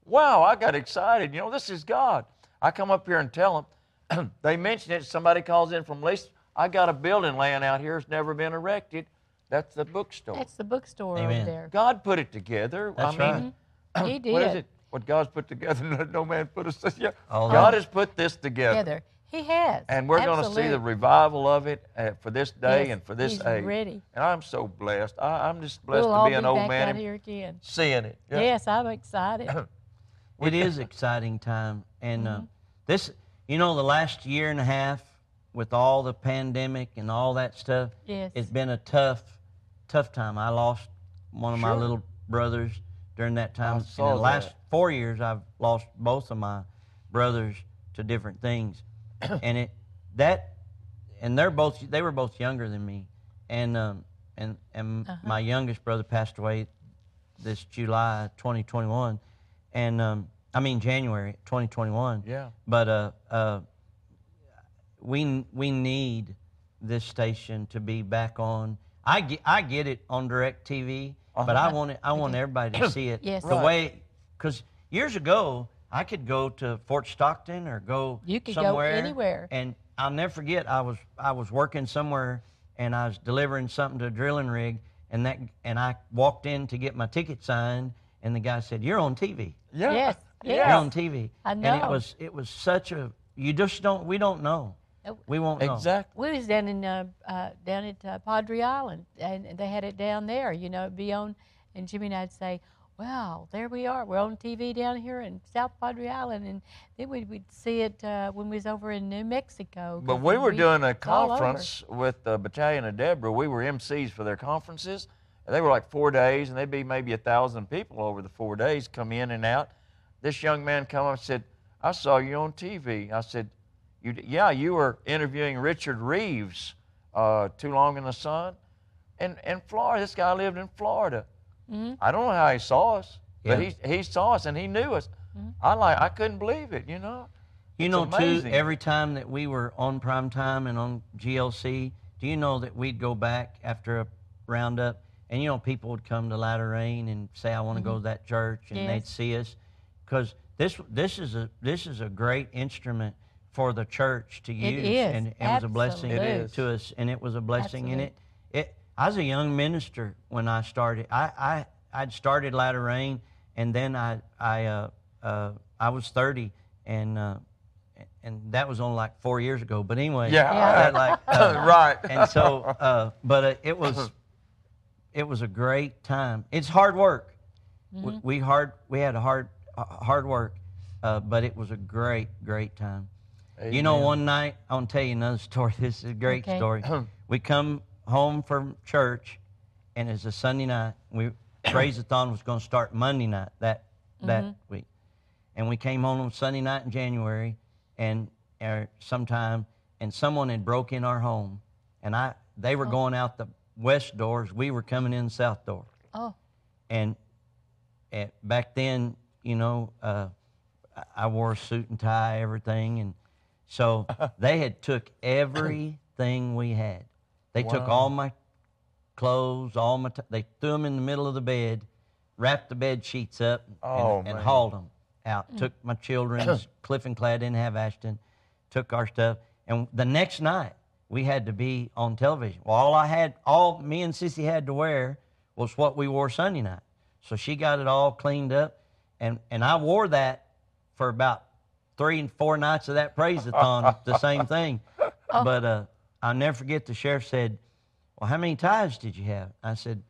Wow, I got excited. You know, this is God. I come up here and tell them. they mention it. Somebody calls in from Lacey. I got a building laying out here. It's never been erected. That's the bookstore. That's the bookstore Amen. over there. God put it together. That's I mean, right. He did. what is it? What God's put together, no- no man put us. Yeah. All God has put this together. Together. He has. And we're going to see the revival of it uh, for this day Yes, and for this he's age. ready. And I'm so blessed. I, I'm just blessed We'll to all be be an old back man out and here again. seeing it. Yeah. Yes, I'm excited. It is exciting time, and Mm-hmm. uh, this, you know, the last year and a half with all the pandemic and all that stuff, Yes. it's been a tough, tough time. I lost one of my little brothers during that time. In saw the last four years, I've lost both of my brothers to different things, and it that, and they're both they were both younger than me, and um, and and Uh-huh. my youngest brother passed away this July 2021, and um, I mean January 2021. Yeah. But uh, uh, we we need this station to be back on. I get I get it on Direct TV, but I want it. I want everybody to see it Yes. the Right. way because years ago I could go to Fort Stockton or go You could go anywhere. and I'll never forget. I was I was working somewhere and I was delivering something to a drilling rig, and that and I walked in to get my ticket signed, and the guy said, "You're on TV. Yeah. Yes, Yeah. yes. You're on TV." I know. And it was it was such a you just don't we don't know. We won't know. Exactly. We was down in uh, uh, down at uh, Padre Island, and they had it down there. You know, it'd be on, and Jimmy and I'd say, "Wow, there we are. We're on TV down here in South Padre Island," and then we'd, we'd see it uh, when we was over in New Mexico. But we were doing a it's all over. conference with the Battalion of Deborah. We were MCs for their conferences. They were like four days, and they'd be maybe a thousand people over the four days come in and out. this young man come up and said, I saw you on TV. I said, you, yeah, you were interviewing Richard Rives uh, too long in the sun. And in Florida, this guy lived in Florida. Mm-hmm. I don't know how he saw us, but he, he saw us and he knew us. Mm-hmm. I like I couldn't believe it, you know. You It's know, amazing. too, every time that we were on prime time and on GLC, do you know that we'd go back after a roundup and, you know, people would come to Latter Rain and say, I want to go mm-hmm. to that church and they'd see us. Because this, this, is a, this is a great instrument for the church to use. is. And it was a blessing Absolutely. It is. to us. And it was a blessing. And it, Absolutely. it, I was a young minister when I started. I, I, I'd started Latter Rain and then I, I, uh, uh, I was 30 and, uh, and that was only like four years ago. But anyway, Yeah. Yeah. that, like, uh, right. and so, uh, but uh, it was, it was a great time. It's hard work. We, we hard, we had a hard, hard work, uh, but it was a great, great time. You know, one night I want to tell you another story. This is a great Okay. story. we come home from church, and it's a Sunday night. We praise-a-thon was going to start Monday night that that week, and we came home on Sunday night in January, and uh, sometime, and someone had broke in our home, and I they were going out the west doors. We were coming in the south door Oh, and and back then, you know, uh, I- I wore a suit and tie, everything, and so they had took everything we had. They took all my clothes, all my. T- they threw them in the middle of the bed, wrapped the bed sheets up, and, Oh, and man. hauled them out. Took my children's. Cliff and Clad didn't have Ashton. Took our stuff, and the next night we had to be on television. Well, all I had, all me and Sissy had to wear was what we wore Sunday night. So she got it all cleaned up, and and I wore that for about three and four nights of that praise-a-thon, the same thing. But uh, I'll never forget the sheriff said, "Well, how many ties did you have?" I said,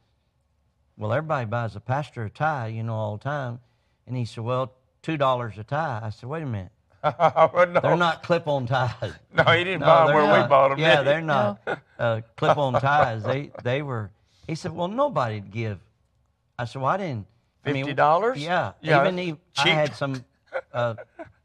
"Well, everybody buys a pastor a tie, you know, all the time." And he said, "Well, two dollars a tie." I said, "Wait a minute, no, they're not clip-on ties." No, he didn't No, buy 'em they're where we bought them. Yeah, they're not uh, clip-on ties. They they were. He said, "Well, nobody'd give." I said, "Well, I didn't." I mean, $50? Yeah. Yeah, Even that's he, I had some. Uh,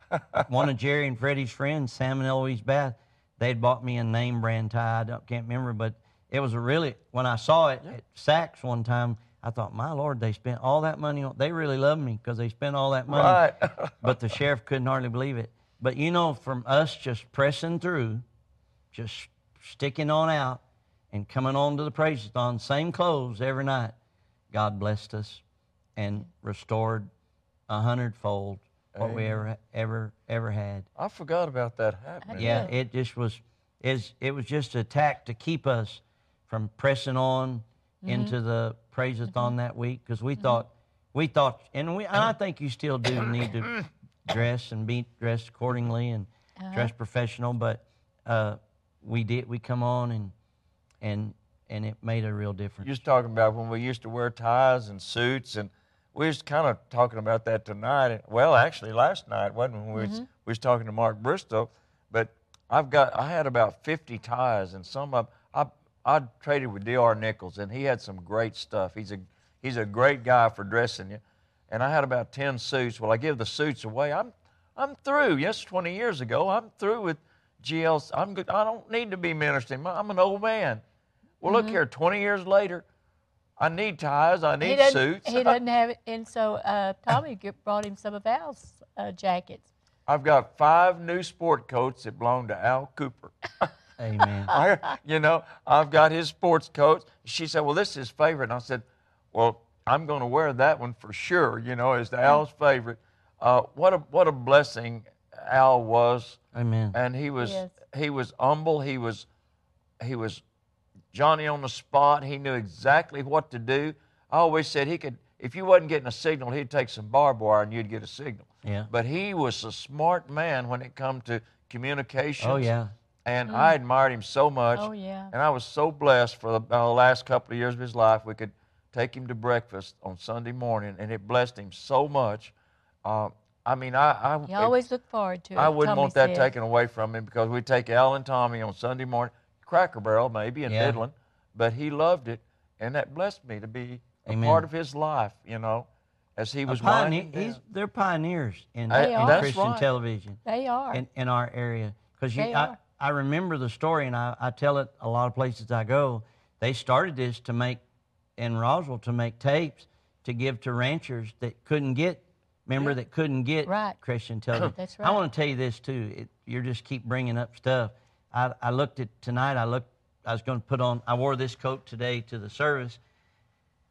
one of Jerry and Freddie's friends, Sam and Eloise Bath, they'd bought me a name brand tie. I don't, can't remember, but it was a really. When I saw it at Saks one time, I thought, "My Lord, they spent all that money on. They really love me because they spent all that money." Right. but the sheriff couldn't hardly believe it. But you know, from us just pressing through, just sticking on out, and coming on to the praise-a-thon, same clothes every night, God blessed us and restored a hundredfold what we ever ever ever had. I forgot about that happening. Yeah, Yeah. it just was. Is it was just a attack to keep us from pressing on mm-hmm. into the praise-a-thon that week because we mm-hmm. thought we thought and we and I uh-huh. think you still do need to dress and be dressed accordingly and uh-huh. dress professional, but uh, we did we come on and and and it made a real difference. You was talking about when we used to wear ties and suits, and we was kind of talking about that tonight. Well, actually, last night wasn't when we was, mm-hmm. we was talking to Mark Bristow. But I've got I had about 50 ties, and some of I I traded with Dr. Nichols, and he had some great stuff. He's a he's a great guy for dressing you. And I had about 10 suits. Well, I give the suits away. I'm I'm through. Yes, 20 years ago, I'm through with GLs. I'm good. I don't need to be ministering. I'm an old man. Well, look mm-hmm. here. 20 years later, I need ties. I need doesn't. suits. He doesn't have it, and so uh, Tommy brought him some of Al's uh, jackets. I've got five new sport coats that belong to Al Cooper. Amen. I, you know, I've got his sports coats. She said, "Well, this is his favorite." And I said, "Well, I'm going to wear that one for sure." You know, it's Al's favorite. Uh, what a what a blessing Al was, Amen. and he was Yes. he was humble. He was he was Johnny on the spot. He knew exactly what to do. I always said he could. If you wasn't getting a signal, he'd take some barbed wire and you'd get a signal. Yeah. But he was a smart man when it come to communications. Oh yeah. And I admired him so much. Oh, yeah. And I was so blessed for the uh, last couple of years of his life. We could take him to breakfast on Sunday morning, and it blessed him so much. Uh, I mean, I I, You always look forward to it. I wouldn't Tommy want that said. taken away from him because we'd take Al and Tommy on Sunday morning, Cracker Barrel maybe in Yeah. Midland, but he loved it, and that blessed me to be a part of his life, you know. as he was pioneer, winding he's, they're pioneers in, They in Christian right. television They are. in, in our area. Because I. I remember the story, and I, I tell it a lot of places I go. They started this to make in Roswell to make tapes to give to ranchers that couldn't get. Remember that couldn't get Right. Christian television. That's right. I want to tell you this too. It, you just keep bringing up stuff. I, I looked at tonight. I looked. I was going to put on. I wore this coat today to the service.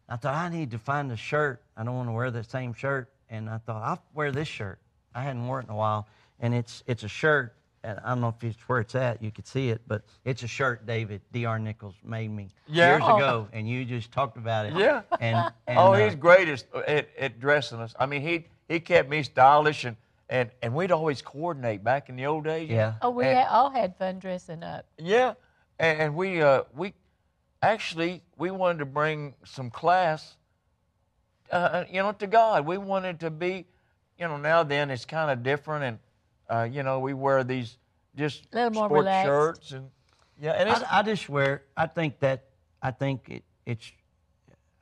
I thought I need to find a shirt. I don't want to wear the same shirt, and I thought I'll wear this shirt. I hadn't worn it in a while, and it's it's a shirt. And I don't know if it's where it's at. You could see it, but it's a shirt David Dr. Nichols made me Yeah. years Oh. ago, and you just talked about it. Yeah. And, and oh, uh, he's greatest at, at dressing us. I mean, he he kept me stylish, and, and, and we'd always coordinate back in the old days. yeah. oh, we and- had, all had fun dressing up. Yeah, and, and we uh, we actually we wanted to bring some class, uh, you know, to God. We wanted to be, you know, now then it's kind of different, and uh, you know we wear these just Little more sport relaxed. shirts and yeah, and it's I, I just wear. I think that. I think it, it's.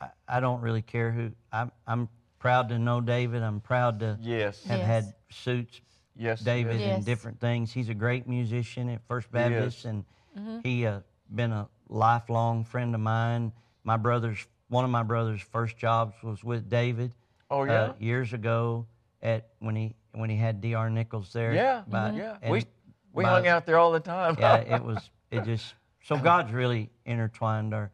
I, I don't really care who. I'm. I'm proud to know David. I'm proud to yes, have Yes. had suits yes, David yes. Yes. and different things. He's a great musician at First He is. Baptist, and he uh, been a lifelong friend of mine. My brother's one of my brother's first jobs was with David. Oh uh, yeah, years ago at when he when he had Dr. Nichols there. yeah, About- yeah. We we by- hung out there all the time. yeah, it was it just so God's really intertwined our.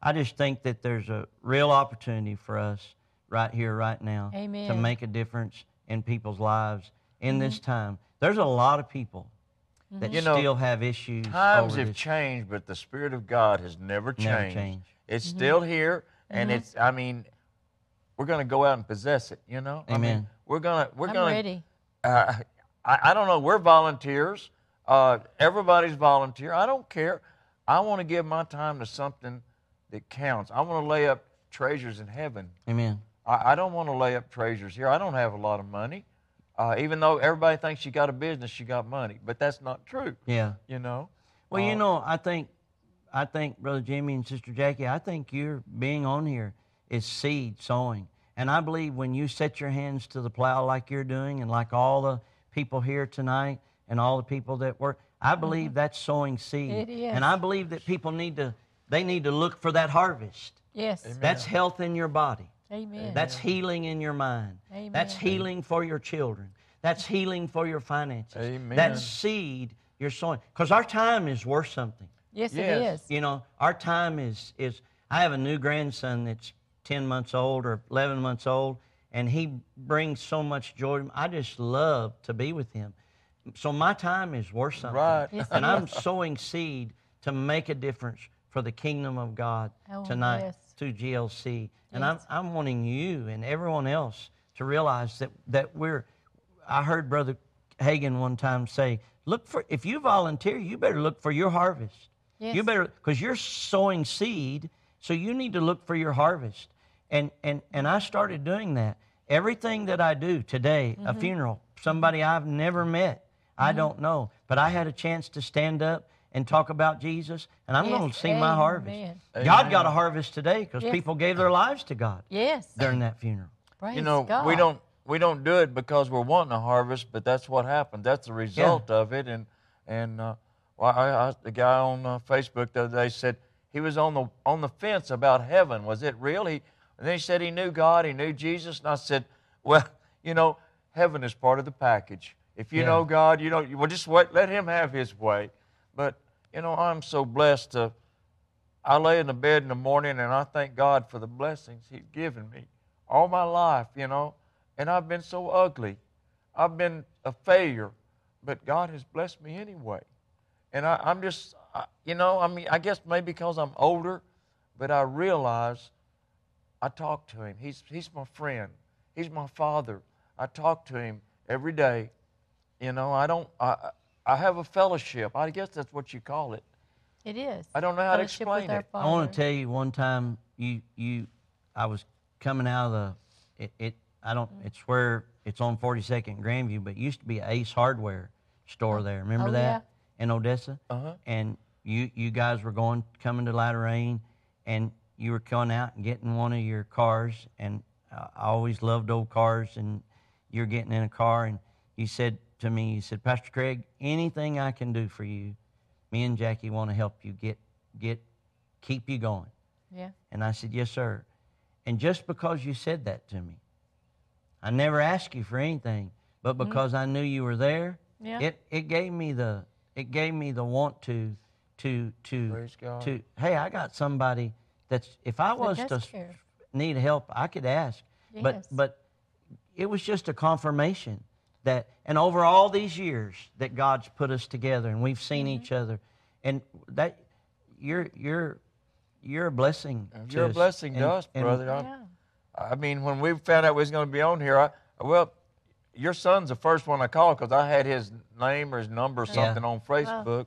I just think that there's a real opportunity for us right here, right now, to make a difference in people's lives in this time. There's a lot of people that You know, still have issues. Times over have this. changed, but the Spirit of God has never changed. Never changed. It's still here, and it's. I mean, we're going to go out and possess it. You know. I mean, we're gonna. We're I'm gonna. ready. Uh, I, I don't know. We're volunteers. Uh, everybody's volunteer. I don't care. I want to give my time to something that counts. I want to lay up treasures in heaven. Amen. I, I don't want to lay up treasures here. I don't have a lot of money. Uh, even though everybody thinks you got a business, you got money, but that's not true. Yeah. You know. Well, Uh, you know, I think, I think, Brother Jimmy and Sister Jackie, I think your being on here is seed sowing. And I believe when you set your hands to the plow like you're doing, and like all the people here tonight, and all the people that work, I believe that's sowing seed. It is. And I believe that people need to, they need to look for that harvest. Yes. That's health in your body. Amen. That's healing in your mind. Amen. That's healing for your children. That's healing for your finances. Amen. That's seed you're sowing. Because our time is worth something. yes, Yes. it is. You know, our time is is. I have a new grandson that's ten months old or eleven months old, and he brings so much joy. to me. I just love to be with him. So my time is worth something. Right. Yes, and I'm is. sowing seed to make a difference for the kingdom of God Oh, tonight yes. Through GLC. And Yes. I'm I'm wanting you and everyone else to realize that that we're. I heard Brother Hagin one time say, "Look for if you volunteer, you better look for your harvest." You better because you're sowing seed, so you need to look for your harvest. And and and I started doing that. Everything that I do today, a Mm-hmm. funeral, somebody I've never met, I don't know, but I had a chance to stand up and talk about Jesus, and I'm Yes, going to see my harvest. amen. God got a harvest today because Yes. people gave their lives to God Yes. during that funeral. Praise you know, God. we don't we don't do it because we're wanting a harvest, but that's what happened. That's the result of it. And and uh, I, I, the guy on uh, Facebook the other day said he was on the on the fence about heaven. Was it real? He and then he said he knew God, he knew Jesus, and I said, well, you know, heaven is part of the package. If you Yeah. know God, you don't. Well, just wait, let Him have His way. But you know, I'm so blessed to. I lay in the bed in the morning and I thank God for the blessings He's given me all my life, you know. And I've been so ugly. I've been a failure, but God has blessed me anyway. And I, I'm just, I, you know, I mean, I guess maybe because I'm older, but I realize I talk to Him. He's, he's my friend, He's my Father. I talk to Him every day. You know, I don't, I, I have a fellowship. I guess that's what you call it. It is. I don't know how to Fellowship with explain our it. I want Father. to tell you one time you you I was coming out of the it, it I don't it's where it's on 42nd and Grandview, but it used to be an Ace Hardware store there. Remember Oh, that in Odessa? Uh-huh. And you you guys were going coming to Latter Rain, and you were coming out and getting one of your cars, and I I always loved old cars, and you're getting in a car, and you said to me, He said, Pastor Craig, anything I can do for you, me and Jackie want to help you get get keep you going. Yeah. And I said, Yes, sir. And just because you said that to me, I never asked you for anything, but because I knew you were there, Mm-hmm. Yeah. it, it gave me the it gave me the want to to to God. to hey, I got somebody that's if I was to care. need help, I could ask. But but it was just a confirmation that and over all these years that God's put us together and we've seen Mm-hmm. each other and that you're you're you're a blessing. to You're a us. blessing to us, and brother. I- Yeah. I mean, when we found out we was going to be on here, I, well, your son's the first one I called because I had his name or his number or Yeah. something on Facebook.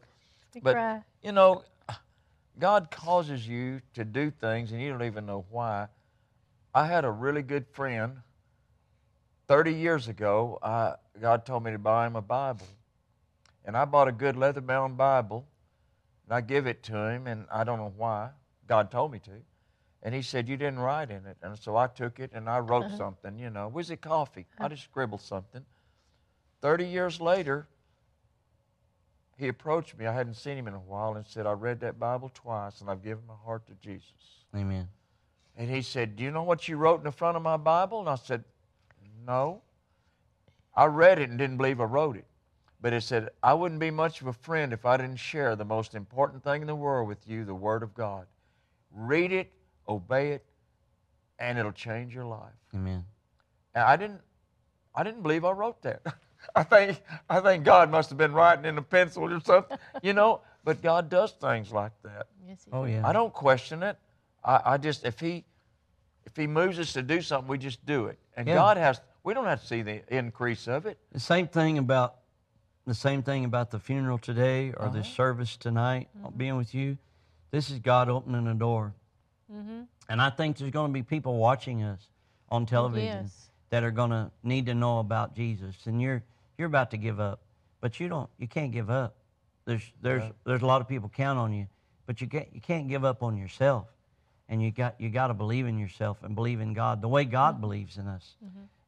We but cry. you know, God causes you to do things and you don't even know why. I had a really good friend. Thirty years ago, I, God told me to buy him a Bible, and I bought a good leather-bound Bible, and I give it to him, and I don't know why. God told me to. And he said, You didn't write in it. And so I took it and I wrote uh-huh. something, you know. Was it coffee? I uh-huh. just scribbled something. 30 years later, he approached me. I hadn't seen him in a while and said, I read that Bible twice and I've given my heart to Jesus. Amen. And he said, Do you know what you wrote in the front of my Bible? And I said, No. I read it and didn't believe I wrote it. But it said, I wouldn't be much of a friend if I didn't share the most important thing in the world with you, the Word of God. Read it, obey it, and it'll change your life. Amen. And I didn't I didn't believe I wrote that. I think I think God must have been writing in a pencil or something, you know, but God does things like that. Yes, he Oh does. yeah. I don't question it. I, I just if he if he moves us to do something, we just do it. And Yeah. God has we don't have to see the increase of it. The same thing about the same thing about the funeral today or Uh-huh. this service tonight, being with you. This is God opening a door, Mm-hmm. and I think there's going to be people watching us on television Yes. that are going to need to know about Jesus. And you're you're about to give up, but you don't. You can't give up. There's there's Right. there's a lot of people count on you, but you can't you can't give up on yourself. And you got you got to believe in yourself and believe in God the way God believes in us.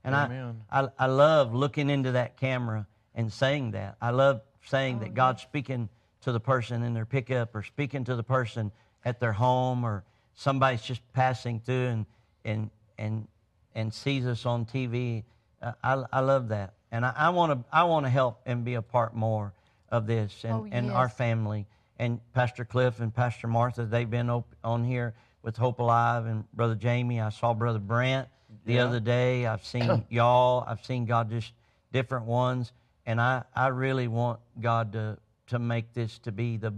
And I, Amen. I I love looking into that camera and saying that. I love saying that God's speaking to the person in their pickup or speaking to the person at their home or somebody's just passing through and and and and sees us on TV. Uh, I I love that, and I want to I want to help and be a part more of this and Oh, and our family and Pastor Cliff and Pastor Martha. They've been op- on here with Hope Alive and Brother Jamie. I saw Brother Brant the Yeah. other day. I've seen y'all. I've seen God just different ones, and I I really want God to to make this to be the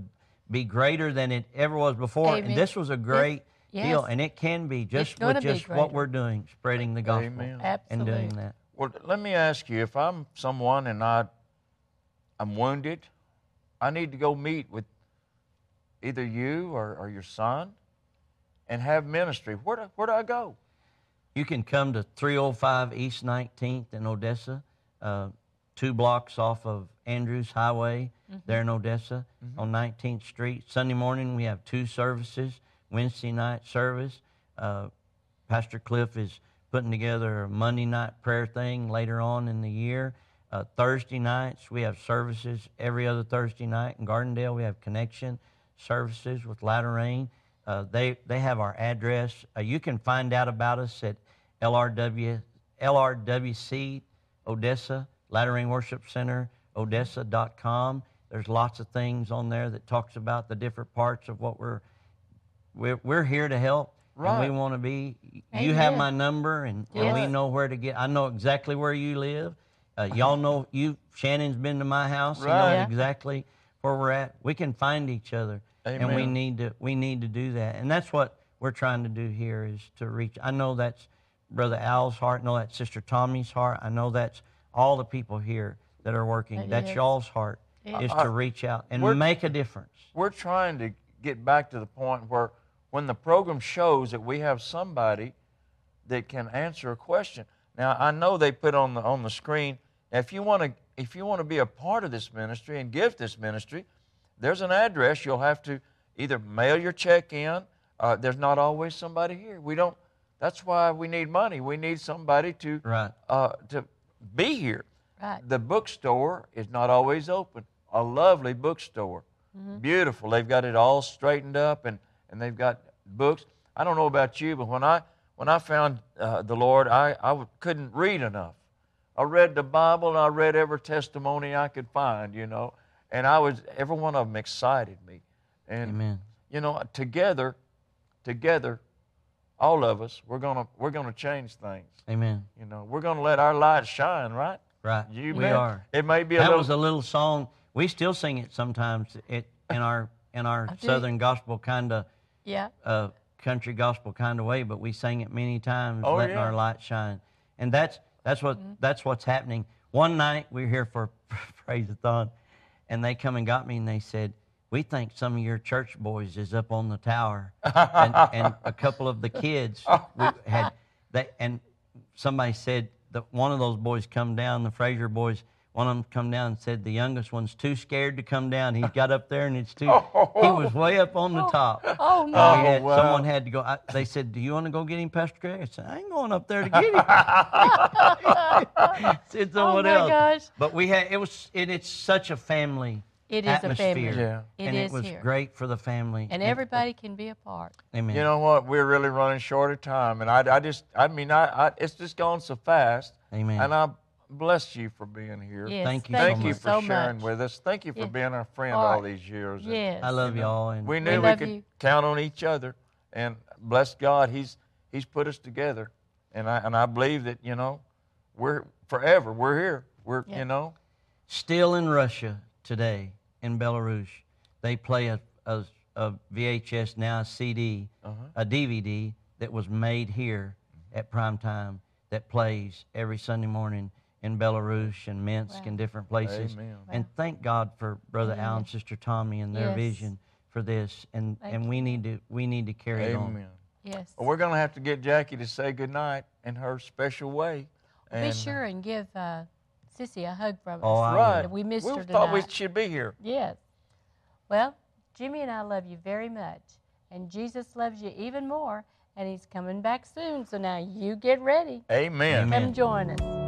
be greater than it ever was before. Amen. And this was a great deal, Yes. and it can be just with just what we're doing, spreading the gospel Amen. and doing that. Well, let me ask you, if I'm someone and I I'm wounded, I need to go meet with either you or, or your son and have ministry. Where do, where do I go? You can come to 305 East 19th in Odessa, uh, two blocks off of Andrews Highway there in Odessa on 19th Street. Sunday morning, we have two services. Wednesday night service. Uh, Pastor Cliff is putting together a Monday night prayer thing later on in the year. Uh, Thursday nights, we have services every other Thursday night. In Gardendale, we have connection services with Latter Rain. Uh, they, they have our address. Uh, you can find out about us at LRW, LRWC Odessa, Latter Rain Worship Center, Odessa.com. There's lots of things on there that talks about the different parts of what we're we're, we're here to help and Right. we want to be you have my number and, and we know where to get i know exactly where you live uh, y'all know you shannon's been to my house he Right. knows Yeah. exactly where we're at we can find each other and we need to we need to do that and that's what we're trying to do here is to reach i know that's brother al's heart i know that's sister tommy's heart i know that's all the people here that are working It that's is. y'all's heart It is I- to reach out and make a difference We're trying to get back to the point where when the program shows that we have somebody that can answer a question. Now I know they put on the on the screen. If you want to if you want to be a part of this ministry and give this ministry, there's an address. You'll have to either mail your check in. Uh, there's not always somebody here. We don't. That's why we need money. We need somebody to Right. uh, to be here. Right. The bookstore is not always open. A lovely bookstore, beautiful. They've got it all straightened up, and, and they've got books. I don't know about you, but when I when I found uh, the Lord, I, I couldn't read enough. I read the Bible and I read every testimony I could find, you know, and I was every one of them excited me. And Amen. you know, together, together, all of us, we're gonna we're gonna change things. Amen. You know, we're gonna let our light shine, right? Right. You we bet. are. It may be a That little. was a little song. We still sing it sometimes it, in our in our southern gospel kind of Yeah. uh, country gospel kind of way, but we sang it many times, Oh, letting yeah. our light shine. And that's that's what that's what's happening. One night we're here for praise-a-thon, and they come and got me and they said, "We think some of your church boys is up on the tower," and, and a couple of the kids had they and somebody said that one of those boys come down, the Fraser boys. One of them come down and said the youngest one's too scared to come down. He's got up there and it's too. He was way up on the top. Oh, no. Uh, we had, wow. Someone had to go. I, they said, "Do you want to go get him, Pastor Greg?" I said, "I ain't going up there to get him." said oh, someone my else. gosh. But we had it was it, it's such a family It is a atmosphere. family. Yeah. It and is it was here. great for the family. And everybody can be a part. Amen. you know what? We're really running short of time, and I, I just, I mean, I, I, it's just gone so fast. Amen. And I bless you for being here. Yes. Thank you Thank so you much. for so sharing much. with us. Thank you for Yeah. being our friend All all right. these years. And I love y'all. And We knew we, love could you. count on each other, and bless God, He's He's put us together, and I and I believe that you know, we're forever. We're here. We're Yeah. you know, still in Russia today, in Belarus, they play a, a, a VHS now a CD, Uh-huh. a DVD that was made here at prime time that plays every Sunday morning in Belarus and Minsk Wow. and different places. Amen. And thank God for Brother Al and Sister Tommy and their Yes. vision for this. And Thank and we need to we need to carry it on. Amen. Yes. Well, we're gonna have to get Jackie to say goodnight in her special way. Be sure and give uh, Sissy a hug from Oh, us. I Right. We missed her tonight. we thought we tonight. should be here. Yes. Well, Jimmy and I love you very much. And Jesus loves you even more. And he's coming back soon. So now you get ready. Amen. Amen. Come join us.